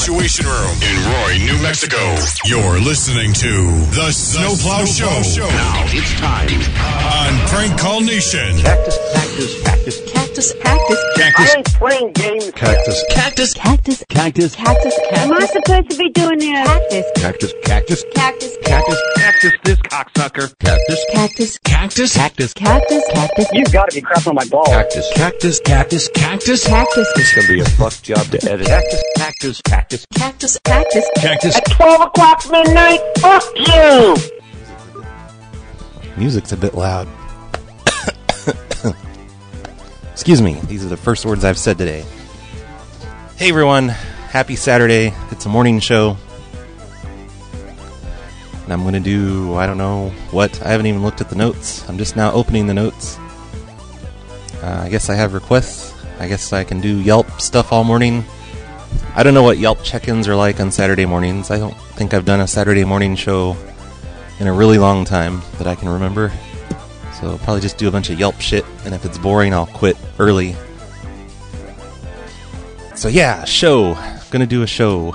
Situation Room in Roy, New Mexico. You're listening to The Snowplow Show. Now it's time. on Prank Call Nation. Cactus, cactus, cactus, Cactus, cactus, cactus, Cactus. I ain't playing games. cactus, cactus, cactus, cactus, cactus, Am I supposed to be doing this? cactus, cactus, cactus, cactus, cactus, cactus, this cocksucker, cactus, cactus, cactus, cactus, cactus, cactus, You've gotta be crap on my balls. cactus, cactus, cactus, cactus, cactus, This gonna be a fuck job to edit. Cactus, cactus, cactus, cactus, cactus, cactus. At 12 o'clock midnight? Fuck you! Music's a bit loud. Excuse me, these are the first words I've said today. Hey everyone, happy Saturday. It's a morning show. And I'm gonna do, I don't know what, I haven't even looked at the notes. I'm just now opening the notes. Uh, I guess I have requests. I guess I can do Yelp stuff all morning. I don't know what Yelp check ins are like on Saturday mornings. I don't think I've done a Saturday morning show in a really long time that I can remember. So I'll probably just do a bunch of Yelp shit, and if it's boring, I'll quit early. So yeah, show. Gonna do a show.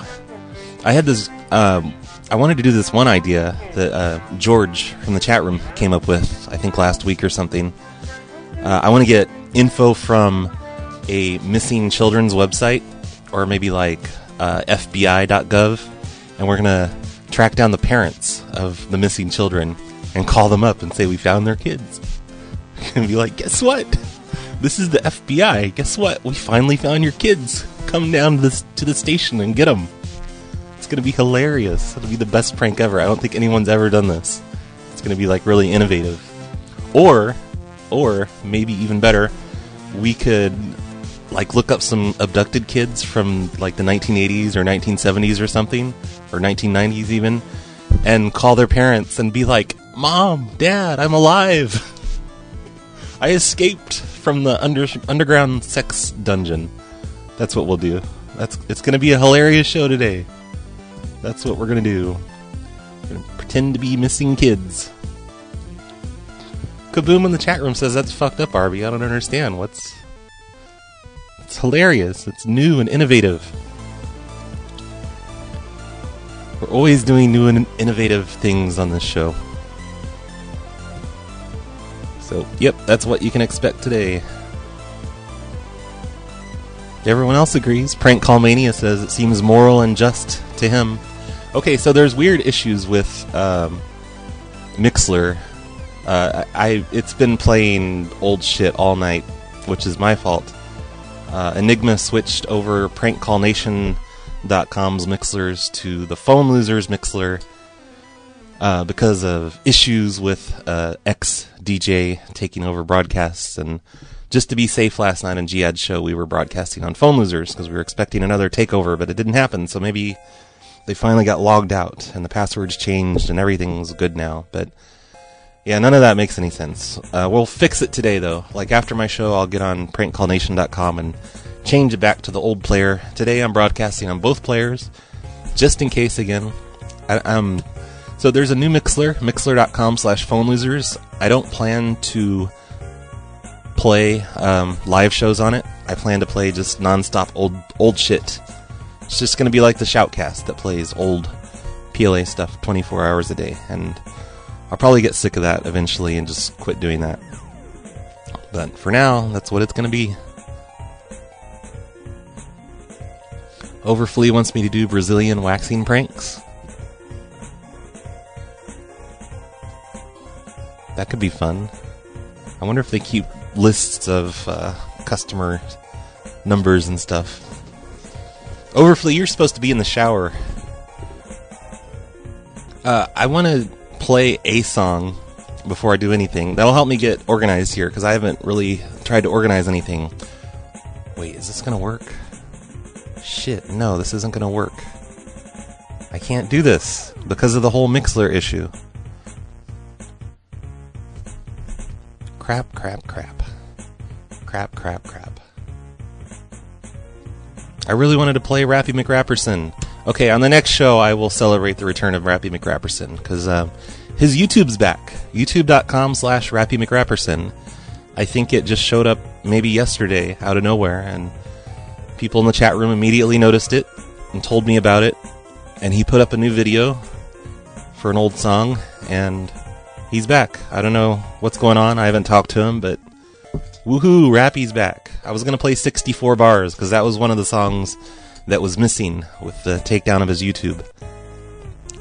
I had this. Um, I wanted to do this one idea that uh, George from the chat room came up with. I think last week or something. Uh, I want to get info from a missing children's website, or maybe like uh, FBI.gov, and we're gonna track down the parents of the missing children and call them up and say we found their kids, and be like, guess what? This is the FBI. Guess what? We finally found your kids. Come down to to the station and get them. It's gonna be hilarious. It'll be the best prank ever. I don't think anyone's ever done this. It's gonna be like really innovative. Or, or maybe even better, we could like look up some abducted kids from like the 1980s or 1970s or something, or 1990s even, and call their parents and be like, "Mom, Dad, I'm alive. I escaped from the under underground sex dungeon." That's what we'll do. That's it's gonna be a hilarious show today. That's what we're gonna do. We're gonna pretend to be missing kids. Kaboom in the chat room says that's fucked up, Arby. I don't understand. What's it's hilarious. It's new and innovative. We're always doing new and innovative things on this show. So, yep, that's what you can expect today. Everyone else agrees. Prank Call Mania says it seems moral and just to him. Okay, so there's weird issues with um, Mixlr. Uh, I it's been playing old shit all night, which is my fault. Uh, Enigma switched over prankcallnation.com's Mixlrs to the Phone Losers Mixlr uh, because of issues with uh, ex DJ taking over broadcasts. And just to be safe, last night in Jihad's show, we were broadcasting on Phone Losers because we were expecting another takeover, but it didn't happen. So maybe they finally got logged out and the passwords changed and everything's good now. But yeah, none of that makes any sense. Uh, we'll fix it today, though. Like after my show, I'll get on prankcallnation.com and change it back to the old player. Today, I'm broadcasting on both players, just in case. Again, I, um, so there's a new Mixlr, Mixlr.com/slash phone losers. I don't plan to play um, live shows on it. I plan to play just nonstop old old shit. It's just going to be like the Shoutcast that plays old PLA stuff 24 hours a day, and I'll probably get sick of that eventually and just quit doing that. But for now, that's what it's going to be. Overflea wants me to do Brazilian waxing pranks. That could be fun. I wonder if they keep lists of uh, customer numbers and stuff. Overflea, you're supposed to be in the shower. Uh, I want to play a song before I do anything. That'll help me get organized here because I haven't really tried to organize anything. Wait, is this gonna work? Shit, no, this isn't gonna work. I can't do this because of the whole Mixlr issue. Crap, crap, crap. Crap, crap, crap. I really wanted to play Rappy McRapperson. Okay, on the next show, I will celebrate the return of Rappy McRapperson because um, his YouTube's back. YouTube.com slash Rappy McRapperson. I think it just showed up maybe yesterday out of nowhere, and people in the chat room immediately noticed it. and told me about it, and he put up a new video for an old song, and he's back. I don't know what's going on. I haven't talked to him, but woohoo, Rappy's back. I was gonna play 64 bars because that was one of the songs that was missing with the takedown of his YouTube.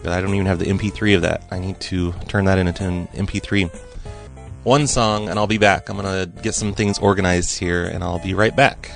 But I don't even have the MP3 of that. I need to turn that into an MP3. One song, and I'll be back. I'm gonna get some things organized here, and I'll be right back.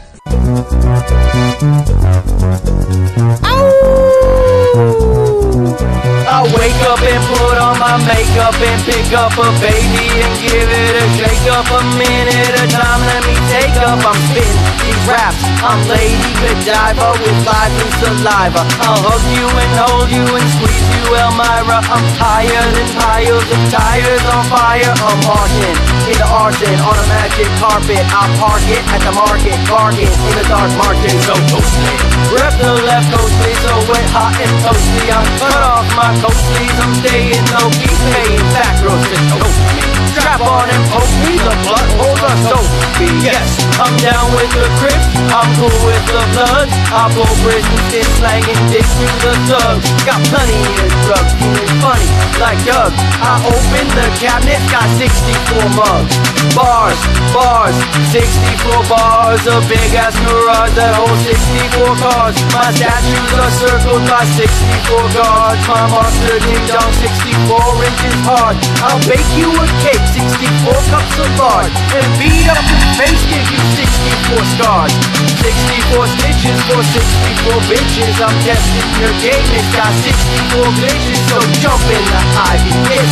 I wake up and put on my makeup and pick up a baby and give it a shake up a minute a time. Let me take up. I'm spitting these raps. I'm Lady Godiva with life and saliva. I'll hug you and hold you and squeeze you, Elmira. I'm higher than piles of tires on fire. I'm marching in the arson on a magic carpet. I'll park it at the market, bargain in the dark market. So toasty. Rep the left coast, please, so wet, hot and toasty. I cut off my coat sleeves. I'm staying low key, paying back roads to toast me. Strap on and poke me, the blood holder, so be. Yes, I'm down with the crips, I'm cool with the bloods. I blow prisons, spit slang and dick through the thugs. Got plenty of drugs, funny like Doug. I open the cabinet, got 64 mugs. Bars, bars, 64 bars, a big ass garage that holds 64 cars. My statues are circled by 64 guards. My monster ding dong 64 inches hard. I'll bake you a cake, 64 cups of lard, and beat up your face, give you 64 scars. 64 stitches for 64 bitches. I'm testing your game, it's got 64 glitches, so jump in the ivy. Get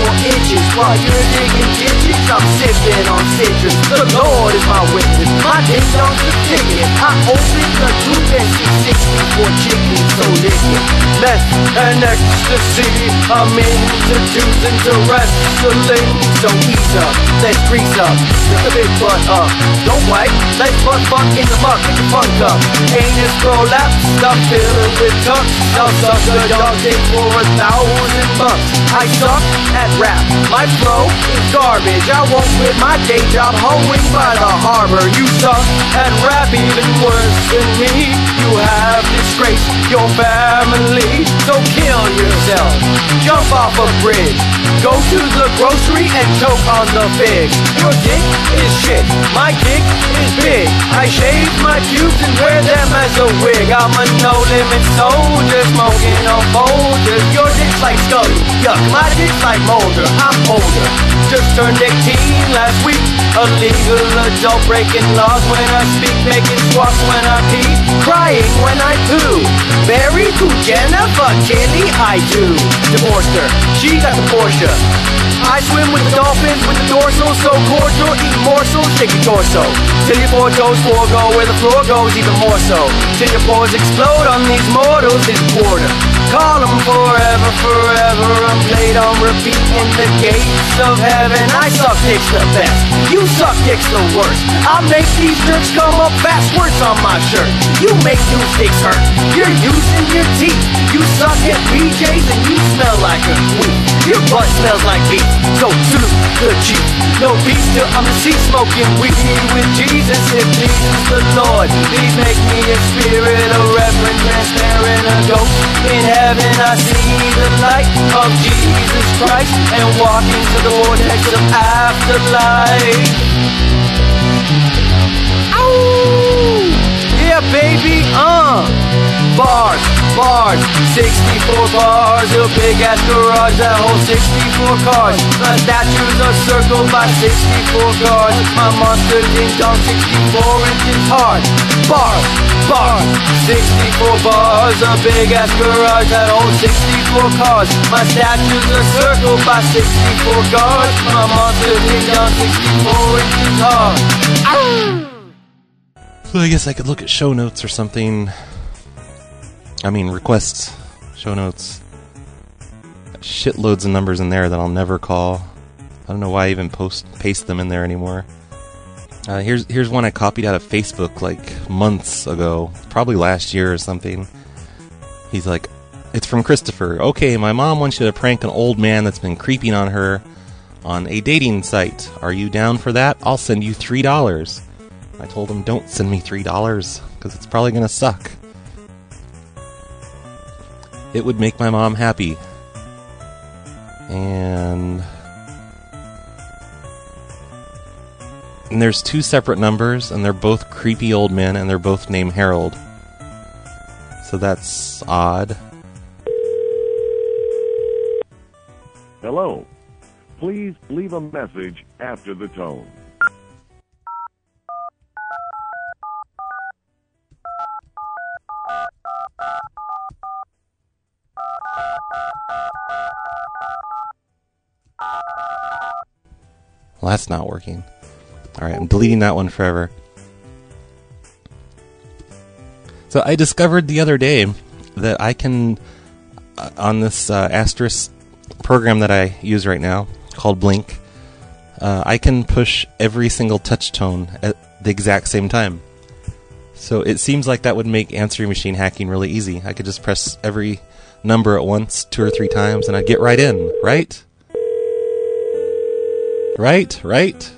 64 inches while you're digging ditches. I'm sipping on citrus. The Lord is my witness. My ding dong's the ticket. I open the tube and see 64 chickens, so lick it. Meth and ecstasy. I'm into juice into wrestling. So ease up, let's up. Lift the big butt up. Don't wipe, let's butt fuck in the muck. Get your funk up. Anus prolapse, I'm filling with tucks. I'll suck a dog dick for a thousand bucks. I suck at rap. My flow is garbage. I won't quit my day job hoeing by the harbor. You suck at rap even worse than me. You have disgraced your family. So kill yourself. Jump off a bridge. Go to the grocery and choke on the figs. Your dick is shit. My dick is big. I shave my pubes and wear them as a wig. I'm a no limit soldier smoking on boulders. Your dick's like Scully. Yuck. My dick's like Mulder. I'm older. Just turned 18 last week. A legal adult breaking laws when I speak, making squawks when I pee, crying when I poo. Married to Jennifer Kelly, I do. Divorced her, she got the Porsche. I swim with the dolphins with the dorsal, so cordial, eat morsels, shake your torso. Till your four toes forego where the floor goes, even more so. Till your pores explode on these mortals, is quarter. Call them forever, forever. I'm played on repeat in the gates of heaven. I suck dicks the best. You suck dicks the worst. I make these jerks come up fast words on my shirt. You make new dicks hurt. You're using your teeth. You suck at BJ's and you smell like a queen. Your butt smells like beef. So to the chief. No beef till I'm deceased smoking weed with Jesus. It pleases the Lord. Please make me a spirit, a reverend, transparent, a ghost. In heaven I see the light of Jesus Christ and walk into the vortex of afterlife. Ow! Yeah, baby, uh. Bars, bars, 64 bars, a big ass garage that holds 64 cars. My statues are circled by 64 guards. My monster ding dong 64 inches hard. Bars, bars, 64 bars, a big ass garage that holds 64 cars. My statues are circled by 64 guards. My monster ding dong 64 inches hard. So I guess I could look at show notes or something. I mean, requests, show notes. Shitloads of numbers in there that I'll never call. I don't know why I even post paste them in there anymore. Uh, here's here's one I copied out of Facebook like months ago, probably last year or something. He's like, "It's from Christopher. Okay, my mom wants you to prank an old man that's been creeping on her on a dating site. Are you down for that? I'll send you three dollars." I told him, "Don't send me three dollars because it's probably gonna suck." It would make my mom happy. And. And there's two separate numbers, and they're both creepy old men, and they're both named Harold. So that's odd. Hello. Please leave a message after the tone. Well, that's not working. Alright, I'm deleting that one forever. So I discovered the other day that I can, uh, on this uh, Asterisk program that I use right now, called Blink, uh, I can push every single touch tone at the exact same time. So it seems like that would make answering machine hacking really easy. I could just press every number at once, two or three times, and I'd get right in, right? Right, right.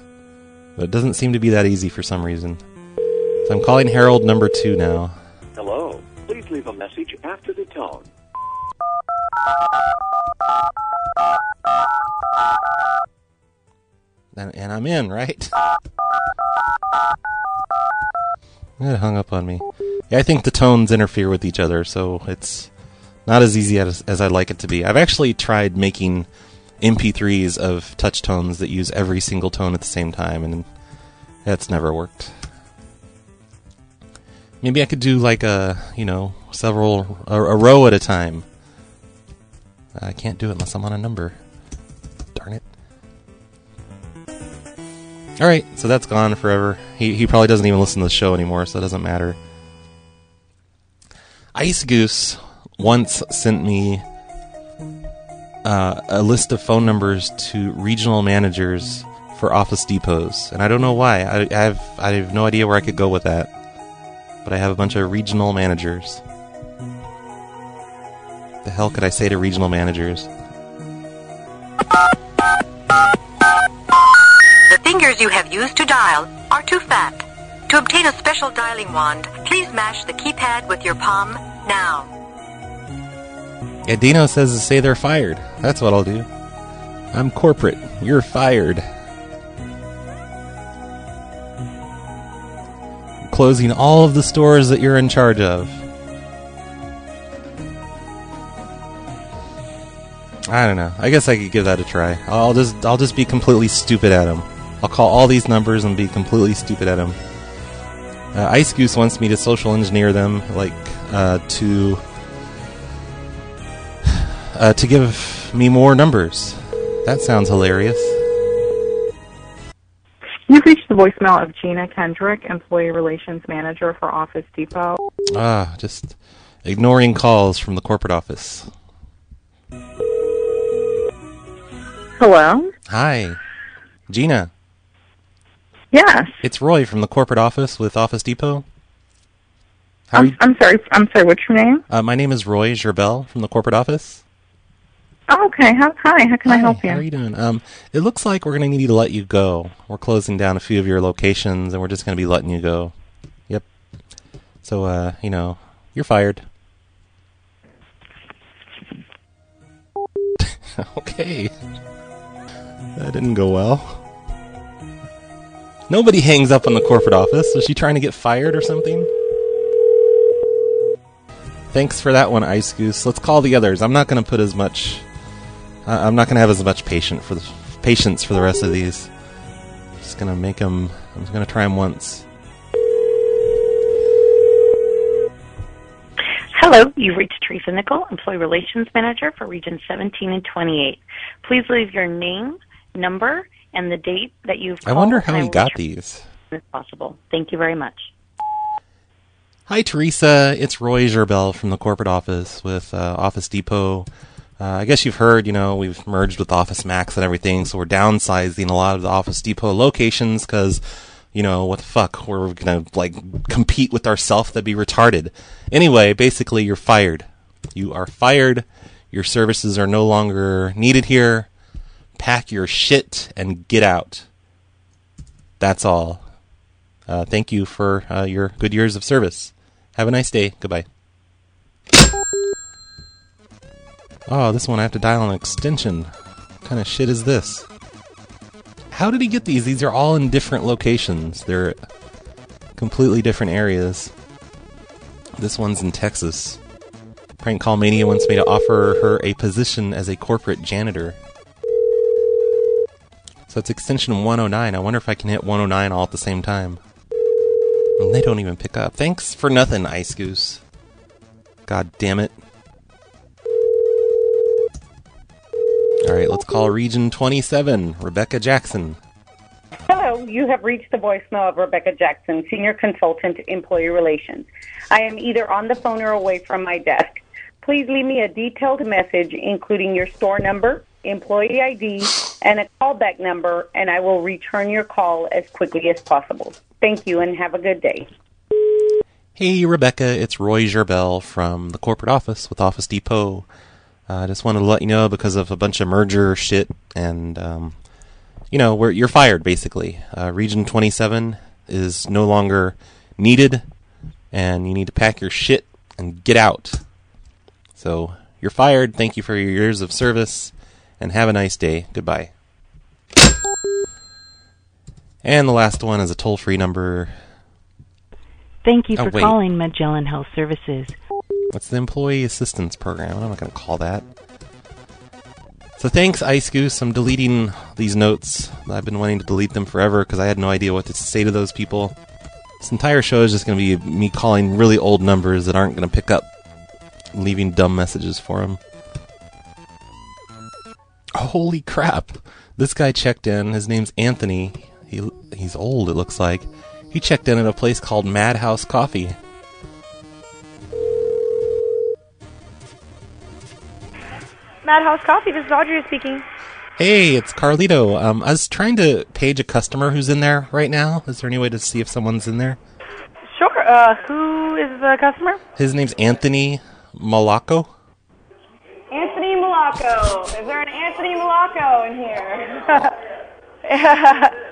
But it doesn't seem to be that easy for some reason. So I'm calling Harold number two now. Hello. Please leave a message after the tone. And, and I'm in, right? It hung up on me. Yeah, I think the tones interfere with each other, so it's not as easy as, as I'd like it to be. I've actually tried making MP3s of touch tones that use every single tone at the same time, and that's never worked. Maybe I could do like a, you know, several, a, a row at a time. I can't do it unless I'm on a number. Darn it. Alright, so that's gone forever. He, he probably doesn't even listen to the show anymore, so it doesn't matter. Ice Goose once sent me uh, a list of phone numbers to regional managers for Office Depots, and I don't know why. I, I have I have no idea where I could go with that, but I have a bunch of regional managers. The hell could I say to regional managers? The fingers you have used to dial are too fat. To obtain a special dialing wand, please mash the keypad with your palm now. Yeah, Dino says to say they're fired. That's what I'll do. I'm corporate. You're fired. Closing all of the stores that you're in charge of. I don't know. I guess I could give that a try. I'll just I'll just be completely stupid at him. I'll call all these numbers and be completely stupid at him. Uh, Ice Goose wants me to social engineer them, like uh, to uh, to give me more numbers. That sounds hilarious. You've reached the voicemail of Gina Kendrick, Employee Relations Manager for Office Depot. Ah, just ignoring calls from the corporate office. Hello? Hi, Gina. Yes. It's Roy from the corporate office with Office Depot. How I'm? I'm sorry. I'm sorry. What's your name? Uh, my name is Roy Gerbel from the corporate office. Oh, okay. How, hi. How can I help you? How are you doing? Um, it looks like we're going to need to let you go. We're closing down a few of your locations, and we're just going to be letting you go. Yep. So, uh, you know, you're fired. okay. That didn't go well. Nobody hangs up on the corporate office. Was she trying to get fired or something? Thanks for that one, Ice Goose. Let's call the others. I'm not going to put as much. Uh, I'm not going to have as much patient for the patience for the rest of these. I'm Just going to make them. I'm just going to try them once. Hello, you've reached Teresa Nickel, Employee Relations Manager for Region 17 and 28. Please leave your name, number, and the date that you've I wonder how he got these. as possible. Thank you very much. Hi, Teresa. It's Roy Gerbel from the corporate office with uh, Office Depot. Uh, I guess you've heard, you know, we've merged with Office Max and everything, so we're downsizing a lot of the Office Depot locations because, you know, what the fuck? We're gonna like compete with ourselves? That'd be retarded. Anyway, basically, you're fired. You are fired. Your services are no longer needed here. Pack your shit and get out. That's all. Uh, thank you for uh, your good years of service. Have a nice day. Goodbye. Oh, this one I have to dial an extension. What kind of shit is this? How did he get these? These are all in different locations. They're completely different areas. This one's in Texas. Prank Call Mania wants me to offer her a position as a corporate janitor. So it's extension 109. I wonder if I can hit 109 all at the same time. And they don't even pick up. Thanks for nothing, Ice Goose. God damn it. Alright, let's call Region 27, Rebecca Jackson. Hello, you have reached the voicemail of Rebecca Jackson, Senior Consultant, Employee Relations. I am either on the phone or away from my desk. Please leave me a detailed message, including your store number, employee ID, and a callback number, and I will return your call as quickly as possible. Thank you, and have a good day. Hey, Rebecca, it's Roy Gerbel from the corporate office with Office Depot. I uh, just wanted to let you know because of a bunch of merger shit, and um, you know, where you're fired basically. Uh, Region 27 is no longer needed, and you need to pack your shit and get out. So you're fired. Thank you for your years of service, and have a nice day. Goodbye. And the last one is a toll-free number. Thank you Oh, for wait. calling Magellan Health Services. What's the employee assistance program? I'm not going to call that. So thanks, Ice Goose. I'm deleting these notes. I've been wanting to delete them forever because I had no idea what to say to those people. This entire show is just going to be me calling really old numbers that aren't going to pick up, leaving dumb messages for them. Holy crap! This guy checked in. His name's Anthony. He he's old. It looks like he checked in at a place called Madhouse Coffee. Madhouse Coffee, this is Audrey speaking. Hey, it's Carlito. Um, I was trying to page a customer who's in there right now. Is there any way to see if someone's in there? Sure, uh, who is the customer? His name's Anthony Malaco. Anthony Malaco. Is there an Anthony Malaco in here?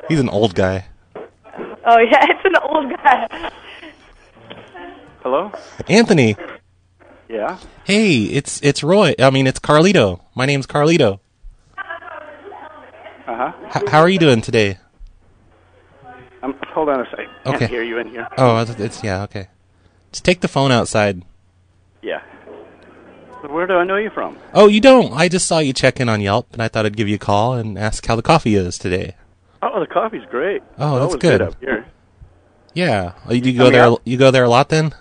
He's an old guy. oh, yeah, it's an old guy. Hello? Anthony. Yeah. Hey, it's it's Roy. I mean, it's Carlito. My name's Carlito. Uh huh. H- how are you doing today? Um, hold on a sec. Can't hear you in here. Oh, it's, yeah, okay. Just take the phone outside. Yeah. Where do I know you from? Oh, you don't. I just saw you check in on Yelp, and I thought I'd give you a call and ask how the coffee is today. Oh, the coffee's great. Oh, It's that's always good. up here. Yeah. Oh, you, you go there? out? You go there a lot then?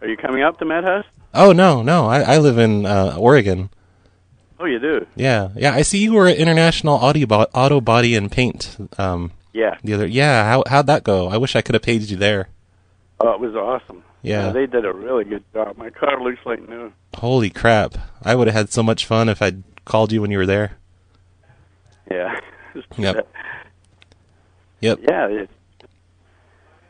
Are you coming up to Madhouse? Oh no, no. I, I live in uh, Oregon. Oh, you do. Yeah, yeah. I see you were at International Audio, Bo- Auto Body and Paint. Um, Yeah. The other, yeah. How how'd that go? I wish I could have paged you there. Oh, it was awesome. Yeah. Uh, they did a really good job. My car looks like new. Holy crap! I would have had so much fun if I'd called you when you were there. Yeah. Yep. Yep. Yeah. It, why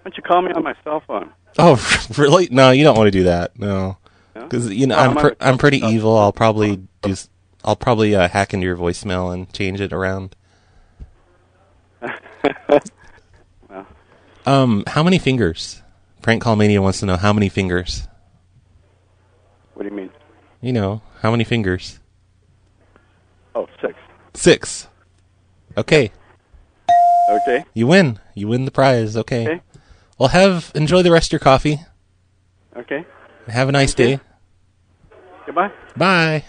don't you call me on my cell phone? Oh, really? No, you don't want to do that. No, because you know No, I'm I'm pre- I'm pretty evil. I'll probably do. I'll probably uh, hack into your voicemail and change it around. Well. Um, how many fingers? Prank Call Mania wants to know how many fingers. What do you mean? You know, how many fingers? Oh, six. Six. Okay. Okay. You win. You win the prize. Okay. Okay. Well, have enjoy the rest of your coffee. Okay. Have a nice day. Goodbye. Bye.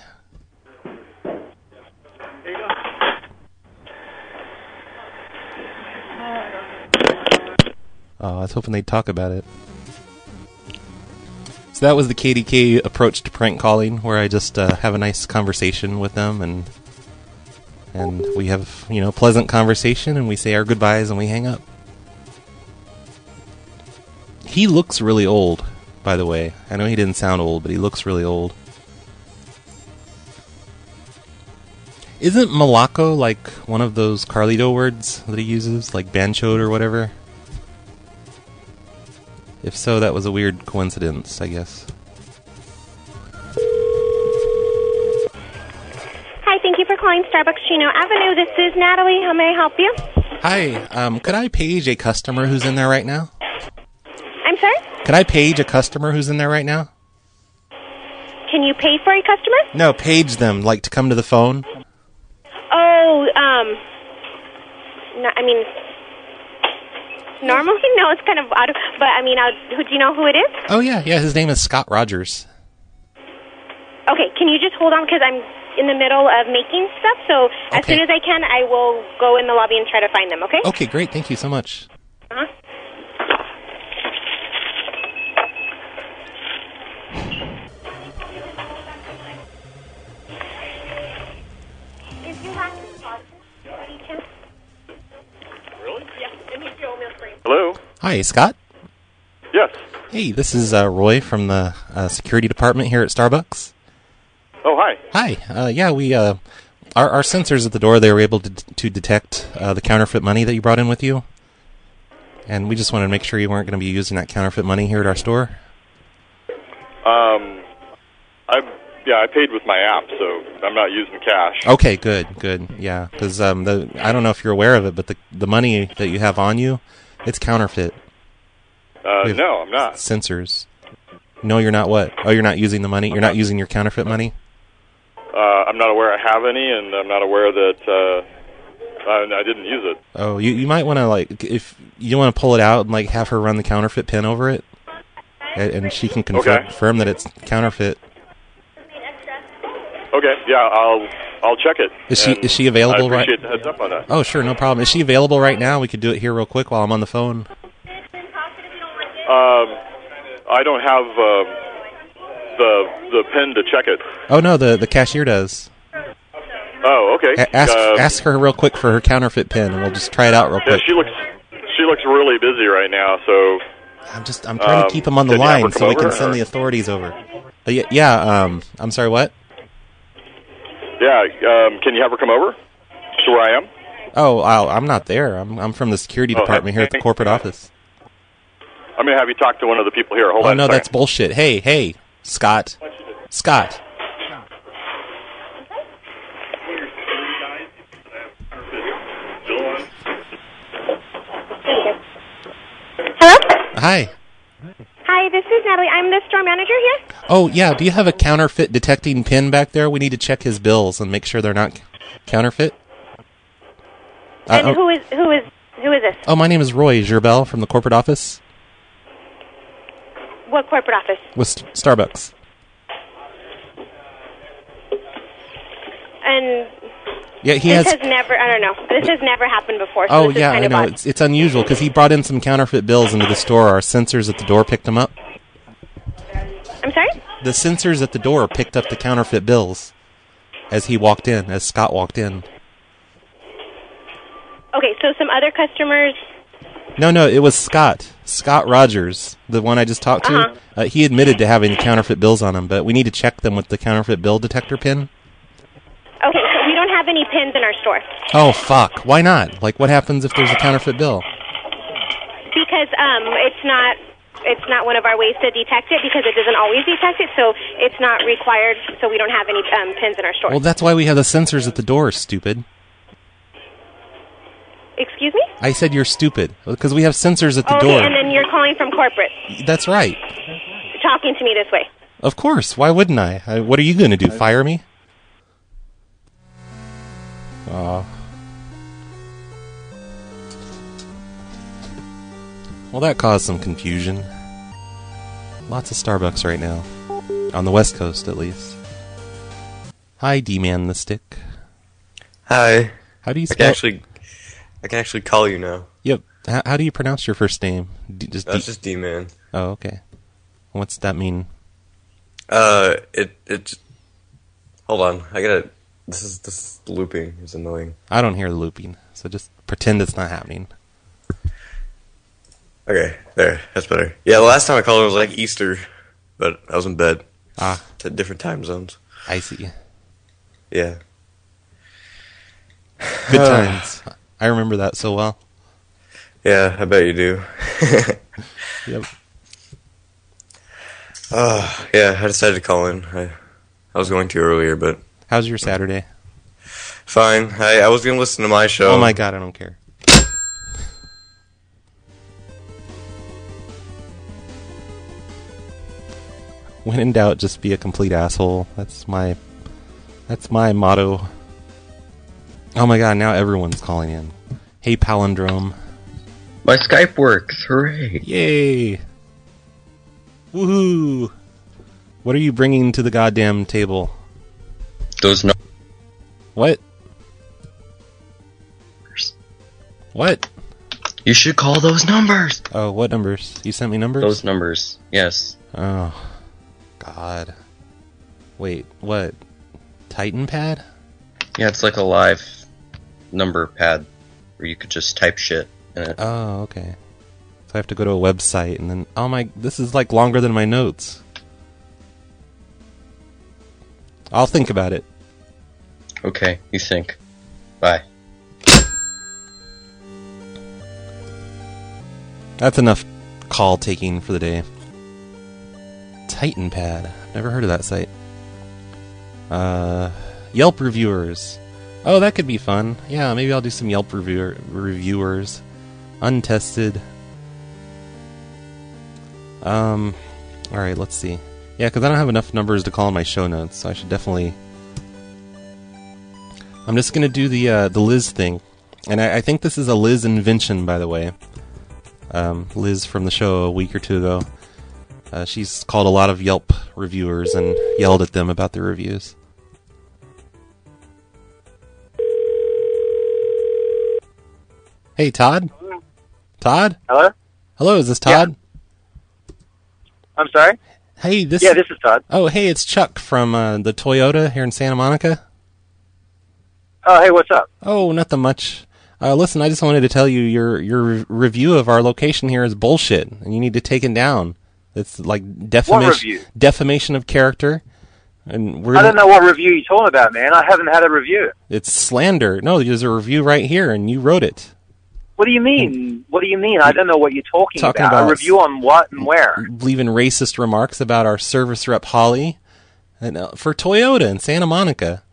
Oh, I was hoping they'd talk about it. So that was the KDK approach to prank calling, where I just uh, have a nice conversation with them, and and we have you know pleasant conversation, and we say our goodbyes, and we hang up. He looks really old, by the way. I know he didn't sound old, but he looks really old. Isn't Malaco like one of those Carlito words that he uses, like banchoed or whatever? If so, that was a weird coincidence, I guess. Hi, thank you for calling Starbucks Chino Avenue. This is Natalie. How may I help you? Hi, um, could I page a customer who's in there right now? Could I page a customer who's in there right now? Can you pay for a customer? No, page them like to come to the phone. Oh, um, no, I mean, normally no, it's kind of out of. But I mean, uh, who do you know who it is? Oh yeah, yeah. His name is Scott Rogers. Okay, can you just hold on because I'm in the middle of making stuff. So as Okay. soon as I can, I will go in the lobby and try to find them. Okay. Okay, great. Thank you so much. Uh-huh. Hello. Hi, Scott. Yes. Hey, this is uh, Roy from the uh, security department here at Starbucks. Oh, hi. Hi. Uh, yeah, we uh, our our sensors at the door they were able to to detect uh, the counterfeit money that you brought in with you, and we just wanted to make sure you weren't going to be using that counterfeit money here at our store. Um, I yeah, I paid with my app, so I'm not using cash. Okay, good, good. Yeah, because um, the I don't know if you're aware of it, but the the money that you have on you, it's counterfeit. Uh, no, I'm not. Sensors. No, you're not. What? Oh, you're not using the money. You're not using your counterfeit money. Uh, I'm not aware I have any, and I'm not aware that uh, I, I didn't use it. Oh, you you might want to like if you want to pull it out and like have her run the counterfeit pin over it, and, and she can confirm, Okay. confirm that it's counterfeit. Okay, yeah, I'll I'll check it. Is she is she available I right? heads up on that. Oh, sure, no problem. Is she available right now? We could do it here real quick while I'm on the phone. Um, I don't have um, the the pin to check it. Oh no, the the cashier does. Oh, okay. A- ask Um, ask her real quick for her counterfeit pin, and we'll just try it out real Yeah, quick. she looks she looks really busy right now, so I'm just I'm trying um, to keep him on the can you have her line so we can send or- the authorities over. Uh, yeah, yeah. Um, I'm sorry. What? Yeah. Um, can you have her come over to where I am? Oh, I'll, I'm not there. I'm I'm from the security Oh, department here at the corporate office. I'm gonna have you talk to one of the people here. Hold oh on. no, a that's bullshit. Hey, hey, Scott, Scott. Hello. Hi. Hi, this is Natalie. I'm the store manager here. Oh yeah, do you have a counterfeit detecting pin back there? We need to check his bills and make sure they're not counterfeit. Uh, And oh, who is who is who is this? oh, my name is Roy Gerbel from the corporate office What corporate office? with St- Starbucks. And Yeah, he this has. has never. I don't know. This has never happened before. So Oh this is yeah, kind I know. odd. It's it's unusual because he brought in some counterfeit bills into the store. Our sensors at the door picked them up. I'm sorry. The sensors at the door picked up the counterfeit bills as he walked in, as Scott walked in. Okay, so some other customers. No, no, it was Scott. Scott Rogers, the one I just talked to. Uh-huh. Uh, he admitted to having counterfeit bills on him, but we need to check them with the counterfeit bill detector pin. Okay, so we don't have any pins in our store Oh fuck! Why not? Like, what happens if there's a counterfeit bill? because um, it's not. It's not one of our ways to detect it because it doesn't always detect it, so it's not required. So we don't have any um, pins in our store. Well, that's why we have the sensors at the door. Stupid. Excuse me. I said you're stupid because we have sensors at the okay, door. and then you're calling from corporate, That's right. talking to me this way. Of course. Why wouldn't I? I what are you going to do? Fire me? Aw. Well, that caused some confusion. Lots of Starbucks right now. On the West Coast, at least. Hi, D-Man the Stick. Hi. How do you I spell... can actually, I can actually call you now. Yep. How, how do you pronounce your first name? D- just That's D- just D-Man. Oh, okay. What's that mean? Uh, it it. Hold on, I gotta. This is this looping is annoying. I don't hear looping, so just pretend it's not happening. Okay, there, that's better. Yeah, the last time I called it was like Easter, but I was in bed. Ah, to different time zones. I see. Yeah. Good times. I remember that so well. Yeah, I bet you do. Yep. Uh, yeah, I decided to call in. I, I was going to earlier, but How's your Saturday? fine. I, I was gonna listen to my show. Oh my god, I don't care. When in doubt, just be a complete asshole. That's my that's my motto. Oh my god! Now everyone's calling in. Hey, palindrome. My Skype works. Hooray! Yay! Woohoo! What are you bringing to the goddamn table? Those no. What? What? You should call those numbers. Oh, what numbers? You sent me numbers? Those numbers. Yes. Oh, God. Wait, what? Titan pad? Yeah, it's like a live number pad where you could just type shit in it. Oh, okay. So I have to go to a website and then. Oh my. This is like longer than my notes. I'll think about it. Okay, you think. Bye. That's enough call taking for the day. Titan Pad. Never heard of that site. Uh, Yelp reviewers. Oh, that could be fun. Yeah, maybe I'll do some Yelp reviewer reviewers. Untested. Um, all right. Let's see. Yeah, because I don't have enough numbers to call in my show notes, so I should definitely. I'm just gonna do the uh, the Liz thing, and I, I think this is a Liz invention, by the way. Um, Liz from the show a week or two ago. Uh, she's called a lot of Yelp reviewers and yelled at them about their reviews. Hey, Todd. Todd. Hello. Hello, is this Todd? I'm sorry. Hey, this. Yeah, this is Todd. Oh, hey, it's Chuck from uh, the Toyota here in Santa Monica. Oh, hey, what's up? Oh, nothing much. Uh, listen, I just wanted to tell you your your re- review of our location here is bullshit, and you need to take it down. It's like defamation, defamation of character, and we're I don't know what review you're talking about, man. I haven't had a review. It's slander. No, there's a review right here, and you wrote it. What do you mean? What do you mean? I don't know what you're talking, Talking about. about- A review on what and where? Leaving racist remarks about our service rep Holly, and uh, for Toyota in Santa Monica,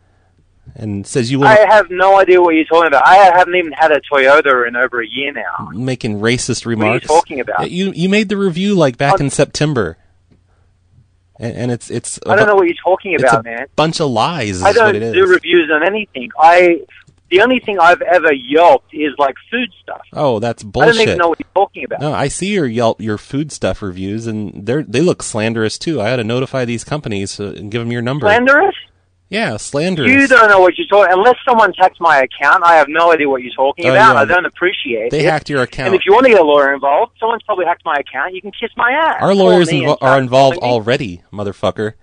and says you will I have no idea what you're talking about. I haven't even had a Toyota in over a year now. making racist remarks. What are you talking about? You you made the review like back in September, and, and it's it's. I don't know what you're talking about, a man. Bunch of lies. Is I don't what it is. do reviews on anything. I the only thing I've ever yelped is like food stuff. Oh, that's bullshit. I don't even know what you're talking about. No, I see your Yelp, your food stuff reviews, and they they look slanderous too. I ought to notify these companies and give them your number. Slanderous? Yeah, slanderous. You don't know what you're talking. Unless someone hacked my account, I have no idea what you're talking Oh, about. yeah. I don't appreciate They it. hacked your account. And if you want to get a lawyer involved, someone's probably hacked my account. You can kiss my ass. Our lawyers invo- are involved already, motherfucker.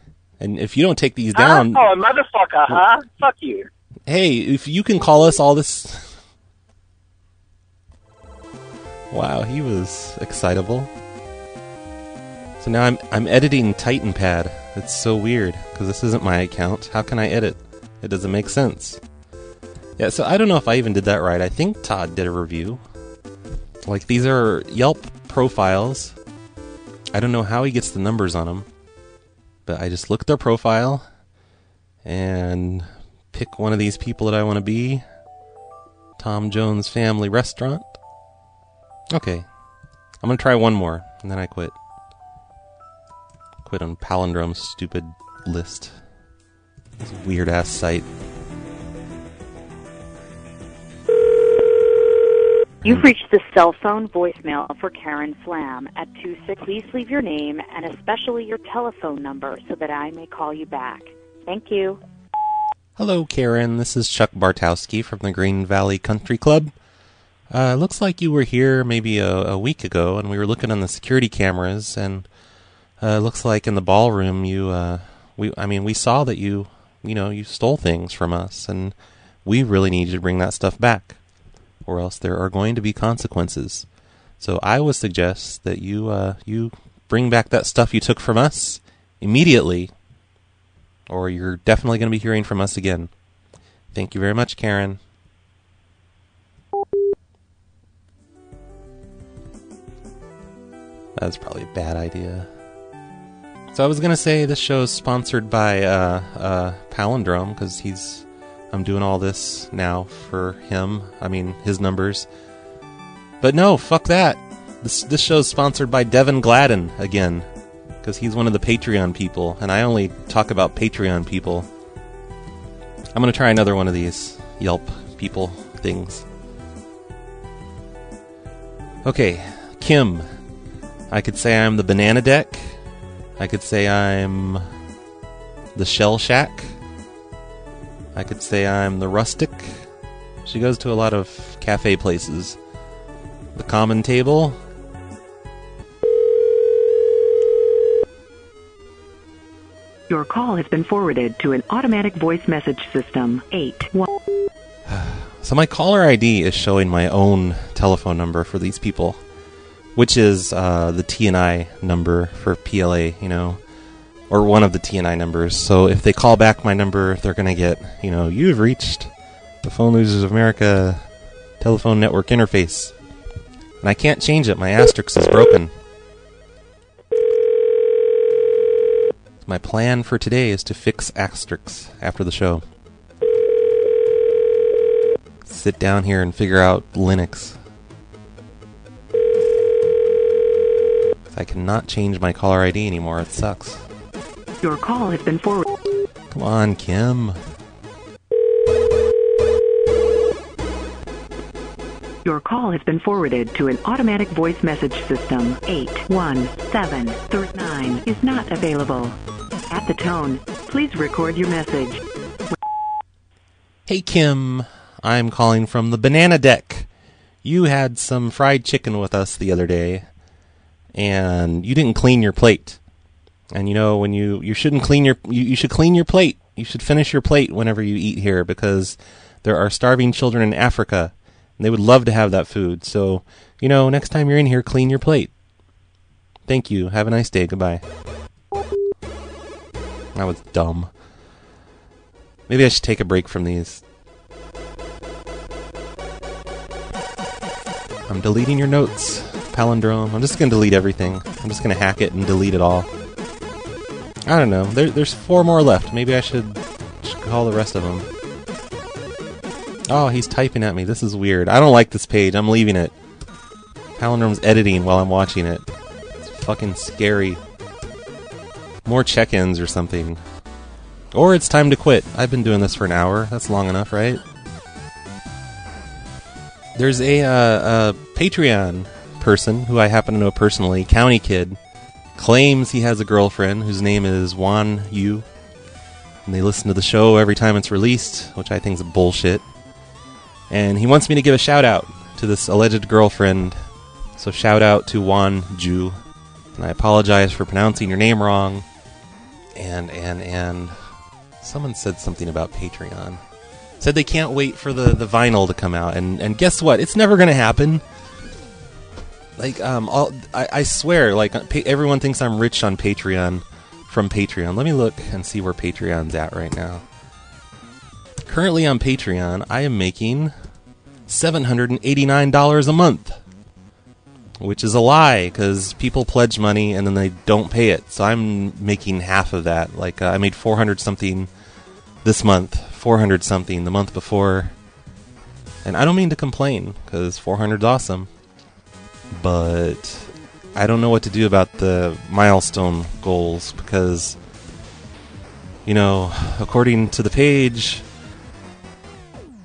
And if you don't take these down, Oh, motherfucker, huh? Fuck you. hey, if you can call us all this. Wow, he was excitable. So now I'm I'm editing Titan Pad. It's so weird because this isn't my account. How can I edit? It doesn't make sense. Yeah, so I don't know if I even did that right. I think Todd did a review. Like these are Yelp profiles. I don't know how he gets the numbers on them, but I just look at their profile and pick one of these people that I want to be. Tom Jones Family Restaurant. Okay. I'm going to try one more, and then I quit. Quit on Palindrome's stupid list. This weird ass site. You've reached the cell phone voicemail for Karen Flam at 26. Please leave your name and especially your telephone number so that I may call you back. Thank you. Hello, Karen. This is Chuck Bartowski from the Green Valley Country Club. Uh, looks like you were here maybe a, a week ago, and we were looking on the security cameras, and uh, looks like in the ballroom you, uh, we, I mean, we saw that you, you know, you stole things from us, and we really need you to bring that stuff back, or else there are going to be consequences. So I would suggest that you, uh, you bring back that stuff you took from us immediately, or you're definitely going to be hearing from us again. Thank you very much, Karen. That's probably a bad idea. So I was gonna say this show is sponsored by uh, uh, Palindrome because he's I'm doing all this now for him. I mean his numbers. But no, fuck that. This this show's sponsored by Devin Gladden again. because he's one of the Patreon people, and I only talk about Patreon people. I'm gonna try another one of these Yelp people things. Okay, Kim. I could say I'm the Banana Deck. I could say I'm the Shell Shack. I could say I'm the Rustic. She goes to a lot of cafe places. The Common Table. Your call has been forwarded to an automatic voice message system. 8 1. So my caller ID is showing my own telephone number for these people, which is uh, the TNI number for PLA, you know, or one of the TNI numbers. So if they call back my number, they're going to get, you know, you've reached the Phone Losers of America telephone network interface. And I can't change it. My asterisk is broken. My plan for today is to fix asterisks after the show. Sit down here and figure out Linux. I cannot change my caller ID anymore. It sucks. Your call has been forwarded. Come on, Kim. Your call has been forwarded to an automatic voice message system. 81739 is not available. At the tone, please record your message. Hey, Kim. I'm calling from the Banana Deck. You had some fried chicken with us the other day, and you didn't clean your plate. And you know when you you shouldn't clean your you, you should clean your plate. You should finish your plate whenever you eat here because there are starving children in Africa, and they would love to have that food. So you know next time you're in here, clean your plate. Thank you. Have a nice day. Goodbye. That was dumb. Maybe I should take a break from these. I'm deleting your notes, palindrome. I'm just gonna delete everything. I'm just gonna hack it and delete it all. I don't know. There, there's four more left. Maybe I should, should call the rest of them. Oh, he's typing at me. This is weird. I don't like this page. I'm leaving it. Palindrome's editing while I'm watching it. It's fucking scary. More check-ins or something. Or it's time to quit. I've been doing this for an hour. That's long enough, right? There's a, uh, a Patreon person who I happen to know personally, County Kid, claims he has a girlfriend whose name is Wan Yu. And they listen to the show every time it's released, which I think is bullshit. And he wants me to give a shout out to this alleged girlfriend. So shout out to Wan Ju. And I apologize for pronouncing your name wrong. And, and, and. Someone said something about Patreon. Said they can't wait for the, the vinyl to come out. And, and guess what? It's never going to happen. Like, um, all, I, I swear, like, pa- everyone thinks I'm rich on Patreon from Patreon. Let me look and see where Patreon's at right now. Currently on Patreon, I am making $789 a month. Which is a lie, because people pledge money and then they don't pay it. So I'm making half of that. Like, uh, I made 400 something this month, 400 something the month before. And I don't mean to complain, because 400 is awesome. But I don't know what to do about the milestone goals, because, you know, according to the page,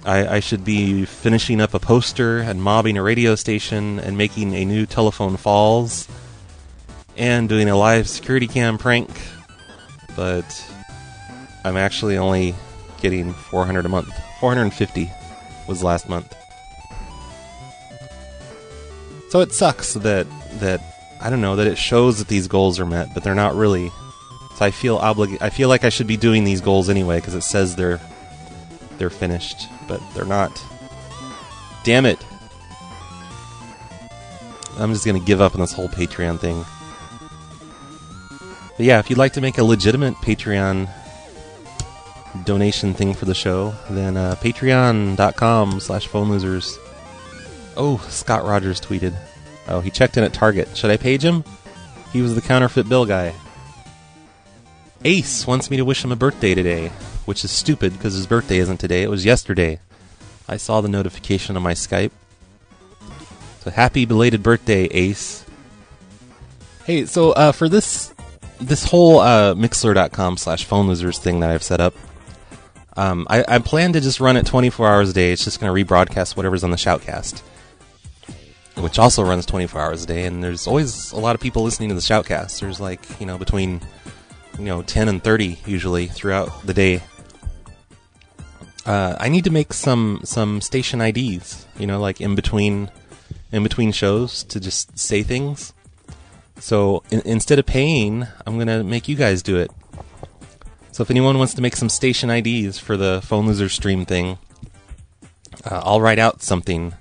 I, I should be finishing up a poster and mobbing a radio station and making a new telephone falls and doing a live security cam prank. But I'm actually only getting 400 a month. 450 was last month. So it sucks that that I don't know that it shows that these goals are met, but they're not really. So I feel oblig- I feel like I should be doing these goals anyway because it says they're they're finished, but they're not. Damn it! I'm just gonna give up on this whole Patreon thing. But yeah, if you'd like to make a legitimate Patreon donation thing for the show, then uh, patreon.com slash phone losers. Oh, Scott Rogers tweeted. Oh, he checked in at Target. Should I page him? He was the counterfeit bill guy. Ace wants me to wish him a birthday today, which is stupid because his birthday isn't today, it was yesterday. I saw the notification on my Skype. So happy belated birthday, Ace. Hey, so uh, for this this whole uh, Mixlr.com slash phone losers thing that I've set up, um, I, I plan to just run it 24 hours a day. It's just going to rebroadcast whatever's on the Shoutcast, which also runs 24 hours a day. And there's always a lot of people listening to the Shoutcast. There's like, you know, between, you know, 10 and 30 usually throughout the day. Uh, I need to make some some station IDs, you know, like in between in between shows to just say things. So in, instead of paying, I'm gonna make you guys do it. So if anyone wants to make some station IDs for the phone loser stream thing, uh, I'll write out something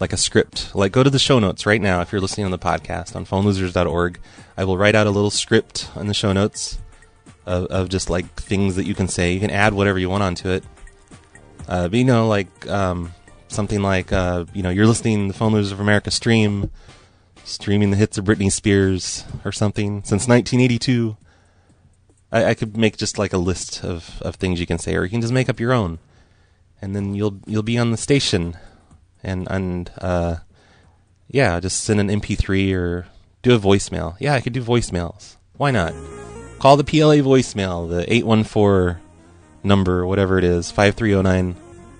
like a script. Like go to the show notes right now if you're listening on the podcast on phonelosers.org. I will write out a little script in the show notes of, of just like things that you can say. You can add whatever you want onto it. Uh, but you know, like um, something like uh, you know, you're listening to the Phone Losers of America stream, streaming the hits of Britney Spears or something since 1982. I, I could make just like a list of, of things you can say, or you can just make up your own, and then you'll you'll be on the station, and and uh, yeah, just send an MP3 or do a voicemail. Yeah, I could do voicemails. Why not? Call the PLA voicemail, the 814 number, whatever it is, 5309.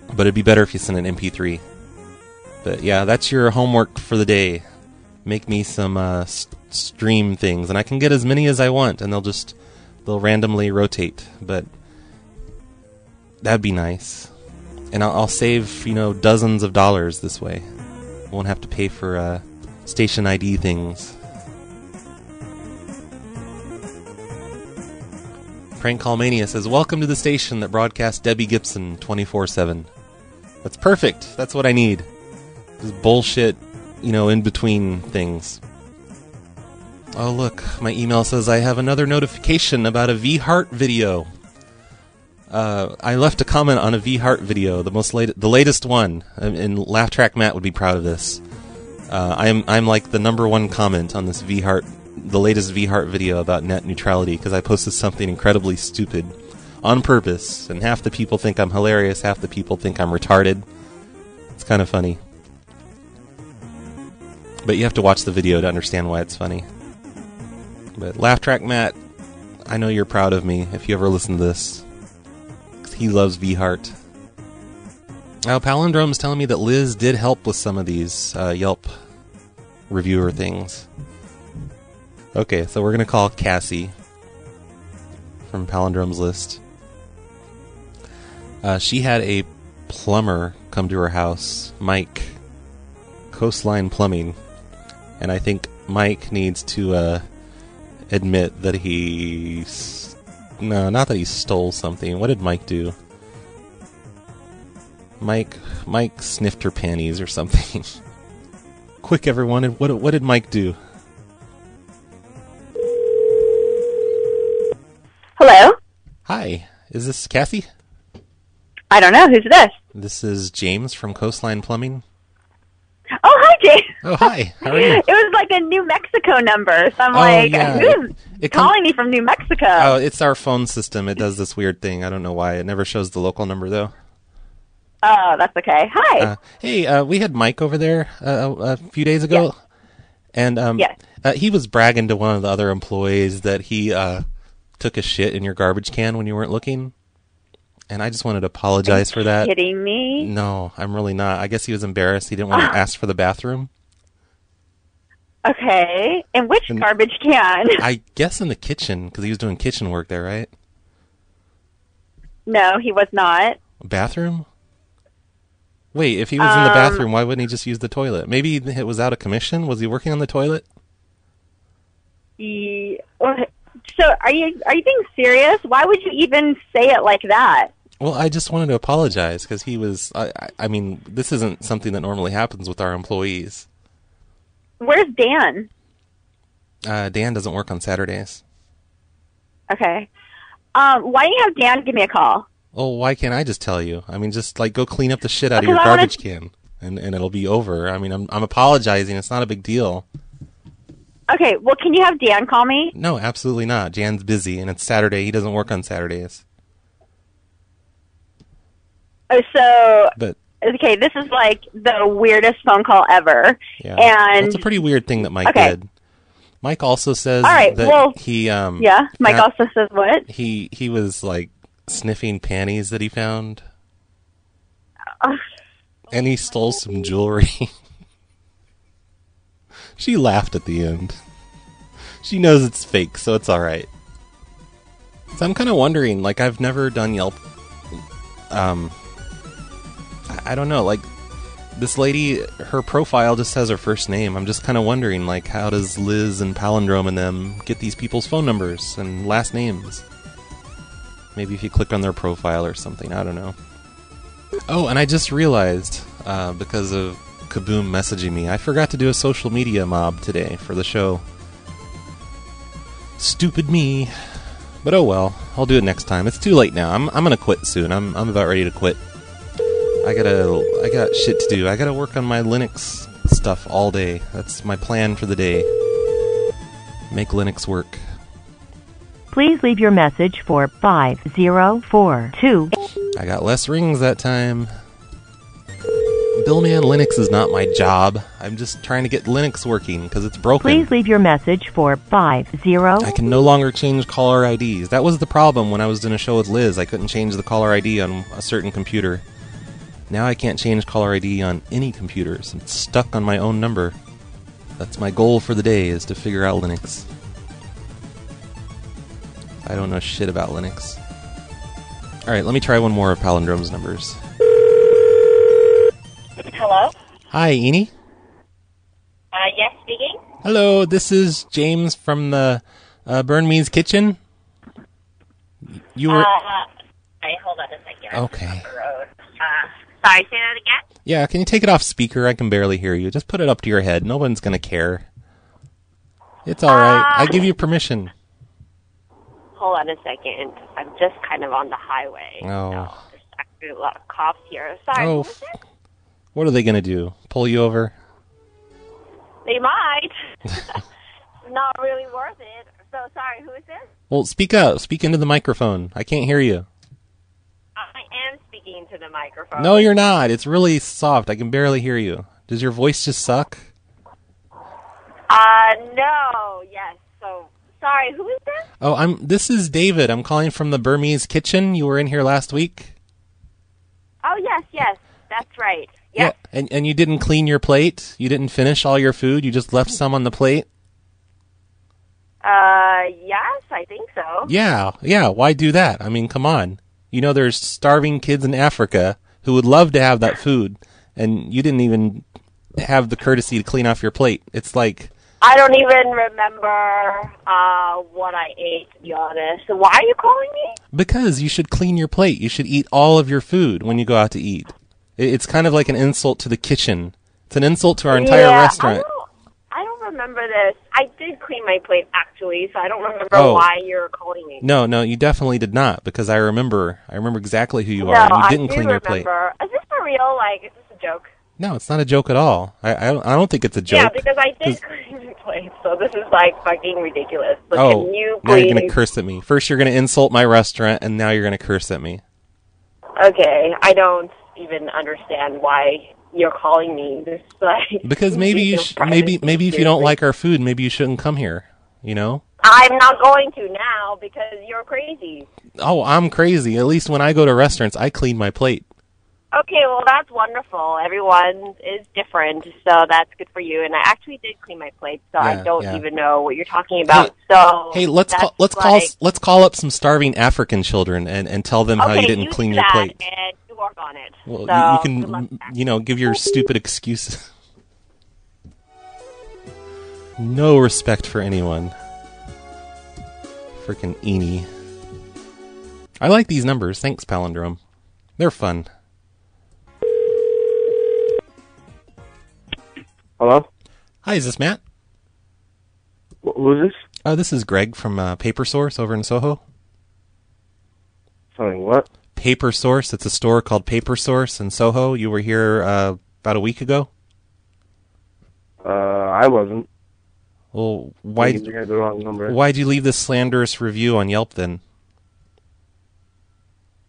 But it'd be better if you sent an MP3. But yeah, that's your homework for the day. Make me some uh, s- stream things, and I can get as many as I want, and they'll just they'll randomly rotate. But that'd be nice, and I'll, I'll save you know dozens of dollars this way. Won't have to pay for uh, station ID things. Prank Call Mania says, Welcome to the station that broadcasts Debbie Gibson 24 7. That's perfect. That's what I need. Just bullshit, you know, in between things. Oh, look. My email says I have another notification about a Vi Hart video. Uh, I left a comment on a Vi Hart video, the most late, the latest one, and- and Laugh Track Matt would be proud of this. Uh, I'm I'm like the number one comment on this Vi Hart, the latest Vi Hart video about net neutrality because I posted something incredibly stupid on purpose, and half the people think I'm hilarious, half the people think I'm retarded. It's kind of funny, but you have to watch the video to understand why it's funny. But Laugh Track Matt, I know you're proud of me if you ever listen to this. He loves Vi Hart. Oh, Palindrome's telling me that Liz did help with some of these uh, Yelp reviewer things. Okay, so we're gonna call Cassie from Palindrome's list. Uh, she had a plumber come to her house, Mike, Coastline Plumbing, and I think Mike needs to uh, admit that he. No, not that he stole something. What did Mike do? Mike, Mike sniffed her panties or something. Quick, everyone! What what did Mike do? Hello? Hi, is this Kathy? I don't know. Who's this? This is James from Coastline Plumbing. Oh, hi, Jay. Oh, hi. How are you? it was like a New Mexico number. So I'm Oh, like, yeah. who's It com- calling me from New Mexico? Oh, it's our phone system. It does this weird thing. I don't know why. It never shows the local number though. Oh, that's okay. Hi. Uh, hey, uh, we had Mike over there uh, a, few days ago, and um, Yes. uh, he was bragging to one of the other employees that he uh, took a shit in your garbage can when you weren't looking. And I just wanted to apologize for that. kidding me? No, I'm really not. I guess he was embarrassed. He didn't want to ask for the bathroom. Okay. And which And- garbage can? I guess in the kitchen because he was doing kitchen work there, right? no, he was not. Bathroom? Wait, if he was in the Um, bathroom, why wouldn't he just use the toilet? Maybe it was out of commission. Was he working on the toilet? So, are you are you being serious? Why would you even say it like that? Well, I just wanted to apologize because he was. I, I, mean, this isn't something that normally happens with our employees. Where's Dan? Uh, Dan doesn't work on Saturdays. Okay. Um, why don't you have Dan give me a call? Oh, why can't I just tell you? I mean, just like go clean up the shit out of your I wanna- garbage can, and and it'll be over. I mean, I'm I'm apologizing. It's not a big deal. Okay. Well, can you have Dan call me? No, absolutely not. Dan's busy, and it's Saturday. He doesn't work on Saturdays. Oh, so But okay, this is like the weirdest phone call ever. yeah, And it's a pretty weird thing that Mike Okay. did. Mike also says All right, that well, he um yeah, Mike found- also says what? he he was like sniffing panties that he found Uh, and he stole some jewelry. she laughed at the end. She knows it's fake, so it's all right. So I'm kind of wondering, like I've never done Yelp. Um, I, don't know, like this lady, her profile just has her first name. I'm just kind of wondering, like, how does Liz and Palindrome and them get these people's phone numbers and last names? Maybe if you click on their profile or something. I don't know. Oh, and I just realized uh, because of Kaboom messaging me, I forgot to do a social media mob today for the show. Stupid me. But oh well, I'll do it next time. It's too late now. I'm I'm gonna quit soon. I'm I'm about ready to quit. I gotta I got shit to do. I gotta work on my Linux stuff all day. That's my plan for the day. Make Linux work. Please leave your message for 5042. I got less rings that time. Billman Linux is not my job. I'm just trying to get Linux working because it's broken. Please leave your message for 50. I can no longer change caller IDs. That was the problem when I was doing a show with Liz. I couldn't change the caller ID on a certain computer. Now I can't change caller ID on any computers. I'm stuck on my own number. That's my goal for the day is to figure out Linux. I don't know shit about Linux. Alright, let me try one more of Palindrome's numbers. Hello? Hi, Eni. Uh, yes, speaking. Hello, this is James from the uh, Burmese Kitchen. You were. Uh, wait, hold on a second. Okay. Uh, sorry, say that again? Yeah, can you take it off speaker? I can barely hear you. Just put it up to your head. No one's gonna care. It's all right. I give you um, permission. Hold on a second. I'm just kind of on the highway. Oh. There's actually a lot of cops here. Sorry. Oh. it? What are they gonna do? Pull you over? They might. Not really worth it. So sorry, who is this? Well, speak up. Speak into the microphone. I can't hear you. Speaking to the microphone. No, you're not. It's really soft. I can barely hear you. Does your voice just suck? Uh, no. Yes. So sorry, who is this? Oh, I'm. This is David. I'm calling from the Burmese Kitchen. You were in here last week. Oh yes, yes, that's right. Yeah. And and you didn't clean your plate. You didn't finish all your food. You just left some on the plate. Uh, yes, I think so. Yeah. Yeah. Why do that? I mean, come on. You know, there's starving kids in Africa who would love to have that food, and you didn't even have the courtesy to clean off your plate. It's like. I don't even remember uh what I ate to be honest. So why are you calling me? Because you should clean your plate. You should eat all of your food when you go out to eat. It's kind of like an insult to the kitchen. It's an insult to our entire yeah, restaurant. I don't, I don't remember this. I did clean my plate actually, so I don't remember Oh. why you're calling me. No, no, you definitely did not because I remember. I remember exactly who you no, are. and You didn't I do clean your plate. remember. Is this for real? Like, is this a joke? No, it's not a joke at all. I I don't, I don't think it's a joke. Yeah, because I did clean my plate, so this is like fucking ridiculous. Oh, can you now you're gonna curse at me. First, you're gonna insult my restaurant, and now you're gonna curse at me. Okay, I don't even understand why you're calling me. This like Because maybe you, sh- maybe maybe if you don't like our food, maybe you shouldn't come here. You know? I'm not going to now because you're crazy. Oh, I'm crazy. At least when I go to restaurants, I clean my plate. Okay, well that's wonderful. Everyone is different, so that's good for you. And I actually did clean my plate, so I don't yeah. even know what you're talking about. so Hey, let's call, let's call like, s- let's call up some starving African children and, and tell them how you didn't clean your plate. and work on it. Well, so, you, you can, you know, give your stupid excuses. no respect for anyone. Freaking Eenie. I like these numbers. Thanks, Palindrome. They're fun. Hello? Hi, is this Matt? Wh- Who's this? Uh, this is Greg from uh, Paper Source over in Soho. Sorry, what? Paper Source. It's a store called Paper Source in Soho. You were here uh, about a week ago. Uh, I wasn't. Well, why? I you had the wrong number. Why'd you leave this slanderous review on Yelp then?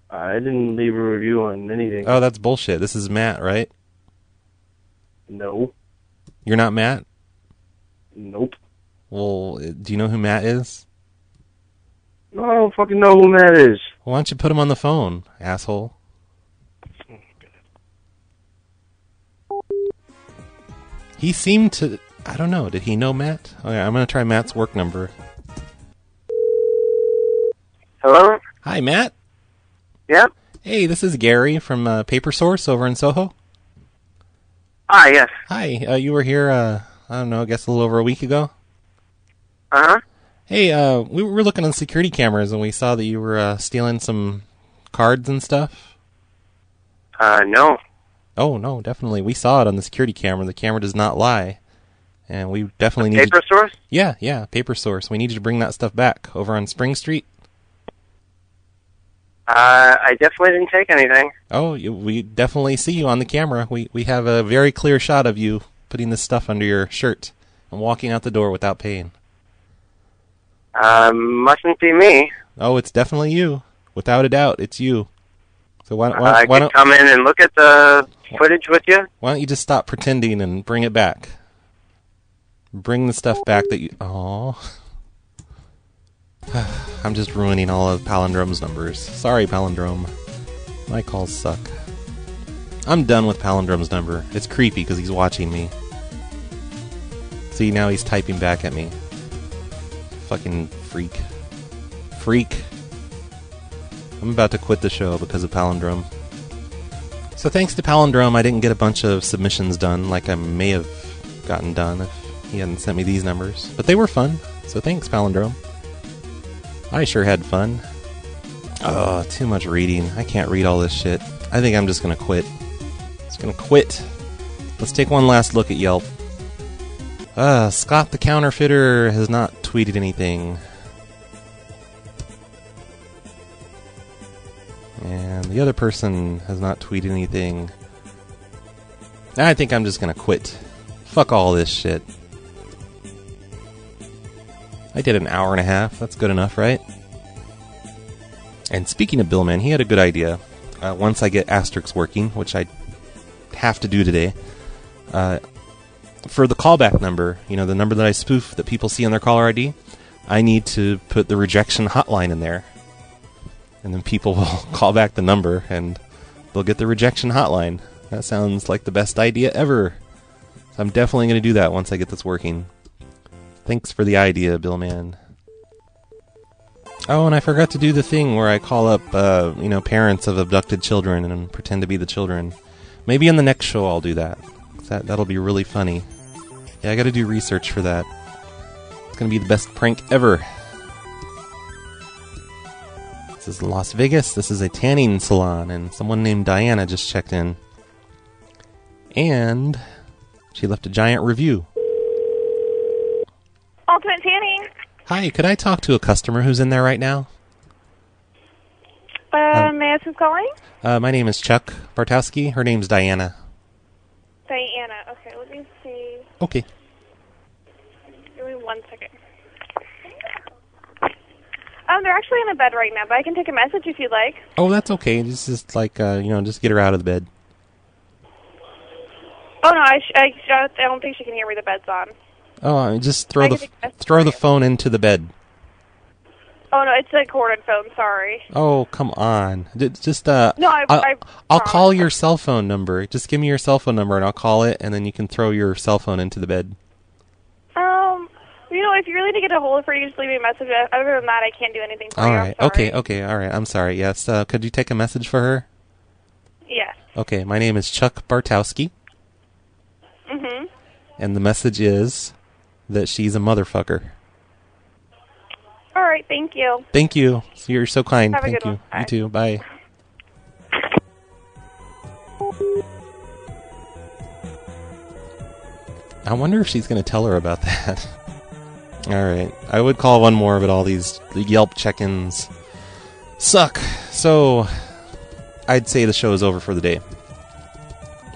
I didn't leave a review on anything. Oh, that's bullshit. This is Matt, right? No. You're not Matt? Nope. Well, do you know who Matt is? No, I don't fucking know who that is. Why don't you put him on the phone, asshole? He seemed to. I don't know. Did he know Matt? Okay, I'm gonna try Matt's work number. Hello? Hi, Matt. Yeah? Hey, this is Gary from uh, Paper Source over in Soho. Ah, yes. Hi, uh, you were here. Uh, I don't know. I guess a little over a week ago. Uh huh. Hey, uh, we were looking on security cameras and we saw that you were uh, stealing some cards and stuff. Uh, no. Oh no, definitely. We saw it on the security camera. The camera does not lie, and we definitely need Paper source? Yeah, yeah, paper source. We need you to bring that stuff back over on Spring Street. Uh, I definitely didn't take anything. Oh, you, we definitely see you on the camera. We we have a very clear shot of you putting this stuff under your shirt and walking out the door without paying. Uh, mustn't be me. Oh, it's definitely you, without a doubt. It's you. So why, Uh, why, I why don't come in and look at the footage with you. why don't you just stop pretending and bring it back? Bring the stuff back that you. Oh, I'm just ruining all of Palindrome's numbers. Sorry, Palindrome. My calls suck. I'm done with Palindrome's number. It's creepy because he's watching me. See, now he's typing back at me. Fucking freak. Freak. I'm about to quit the show because of Palindrome. So thanks to Palindrome, I didn't get a bunch of submissions done like I may have gotten done if he hadn't sent me these numbers. But they were fun, so thanks, Palindrome. I sure had fun. Oh, too much reading. I can't read all this shit. I think I'm just gonna quit. Just gonna quit. Let's take one last look at Yelp. Uh, Scott the counterfeiter has not tweeted anything. And the other person has not tweeted anything. I think I'm just gonna quit. Fuck all this shit. I did an hour and a half. That's good enough, right? And speaking of Billman, he had a good idea. Uh, once I get Asterisk working, which I have to do today, uh, for the callback number, you know, the number that I spoof that people see on their caller ID, I need to put the rejection hotline in there. And then people will call back the number and they'll get the rejection hotline. That sounds like the best idea ever. So I'm definitely going to do that once I get this working. Thanks for the idea, Billman. Oh, and I forgot to do the thing where I call up, uh, you know, parents of abducted children and pretend to be the children. Maybe in the next show I'll do that. That that'll be really funny. Yeah, I got to do research for that. It's gonna be the best prank ever. This is Las Vegas. This is a tanning salon, and someone named Diana just checked in. And she left a giant review. Ultimate Tanning. Hi, could I talk to a customer who's in there right now? Uh, may I ask who's calling? Uh, my name is Chuck Bartowski. Her name's. Diana. Okay, let me see. Okay. Give me one second. Um, they're actually in a bed right now, but I can take a message if you'd like. Oh, that's okay. Just, just like, uh, you know, just get her out of the bed. Oh no, I, sh- I, sh- I don't think she can hear me. The bed's on. Oh, just throw I the can take a message throw the phone into the bed. Oh no, it's a corded phone. Sorry. Oh, come on. Just uh No, I- I'll, I I'll call your cell phone number. Just give me your cell phone number and I'll call it and then you can throw your cell phone into the bed. Um, you know, if you really need to get a hold of her, you just leave me a message. Other than that, I can't do anything for All you. right. Okay, okay. All right. I'm sorry. Yes. Uh, could you take a message for her? Yes. Okay. My name is Chuck Bartowski Mhm. and the message is that she's a motherfucker. All right. Thank you. Thank you. You're so kind. Have Thank you. one. Bye. You too. Bye. I wonder if she's going to tell her about that. all right. I would call one more, but all these Yelp check-ins suck. So I'd say the show is over for the day.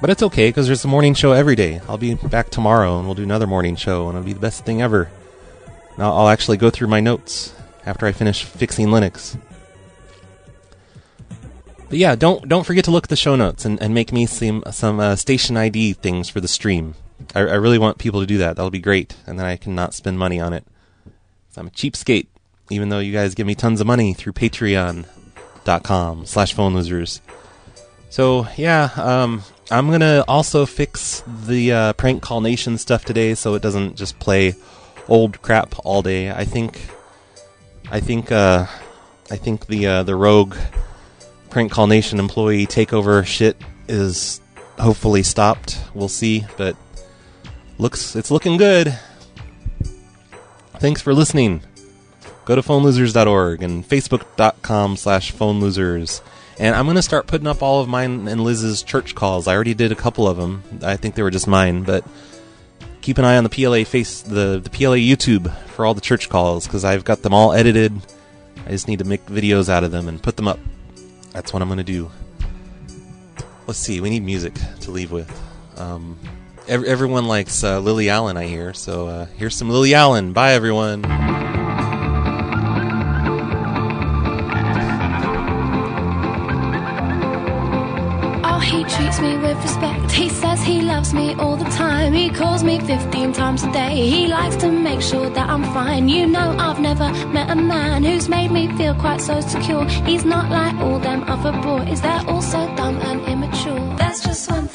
But it's okay because there's a morning show every day. I'll be back tomorrow and we'll do another morning show and it'll be the best thing ever. I'll actually go through my notes after I finish fixing Linux. But yeah, don't don't forget to look at the show notes and, and make me some some uh, station ID things for the stream. I, I really want people to do that. That'll be great, and then I can not spend money on it. So I'm a cheapskate, even though you guys give me tons of money through Patreon.com slash phone losers. So yeah, um, I'm gonna also fix the uh, prank call nation stuff today, so it doesn't just play old crap all day. I think, I think, uh, I think the uh, the rogue prank call nation employee takeover shit is hopefully stopped. We'll see, but looks it's looking good. Thanks for listening. Go to phonelosers.org and facebook.com slash phonelosers. And I'm going to start putting up all of mine and Liz's church calls. I already did a couple of them. I think they were just mine, but keep an eye on the PLA face, the, the PLA YouTube for all the church calls because I've got them all edited. I just need to make videos out of them and put them up. That's what I'm to do. Let's see. We need music to leave with. Um, ev- everyone likes uh, Lily Allen, I hear. So uh, here's some Lily Allen. Bye, everyone. Oh, he treats me with respect. Me all the time. He calls me 15 times a day. He likes to make sure that I'm fine. You know, I've never met a man who's made me feel quite so secure. He's not like all them other boys, they're all so dumb and immature. That's just one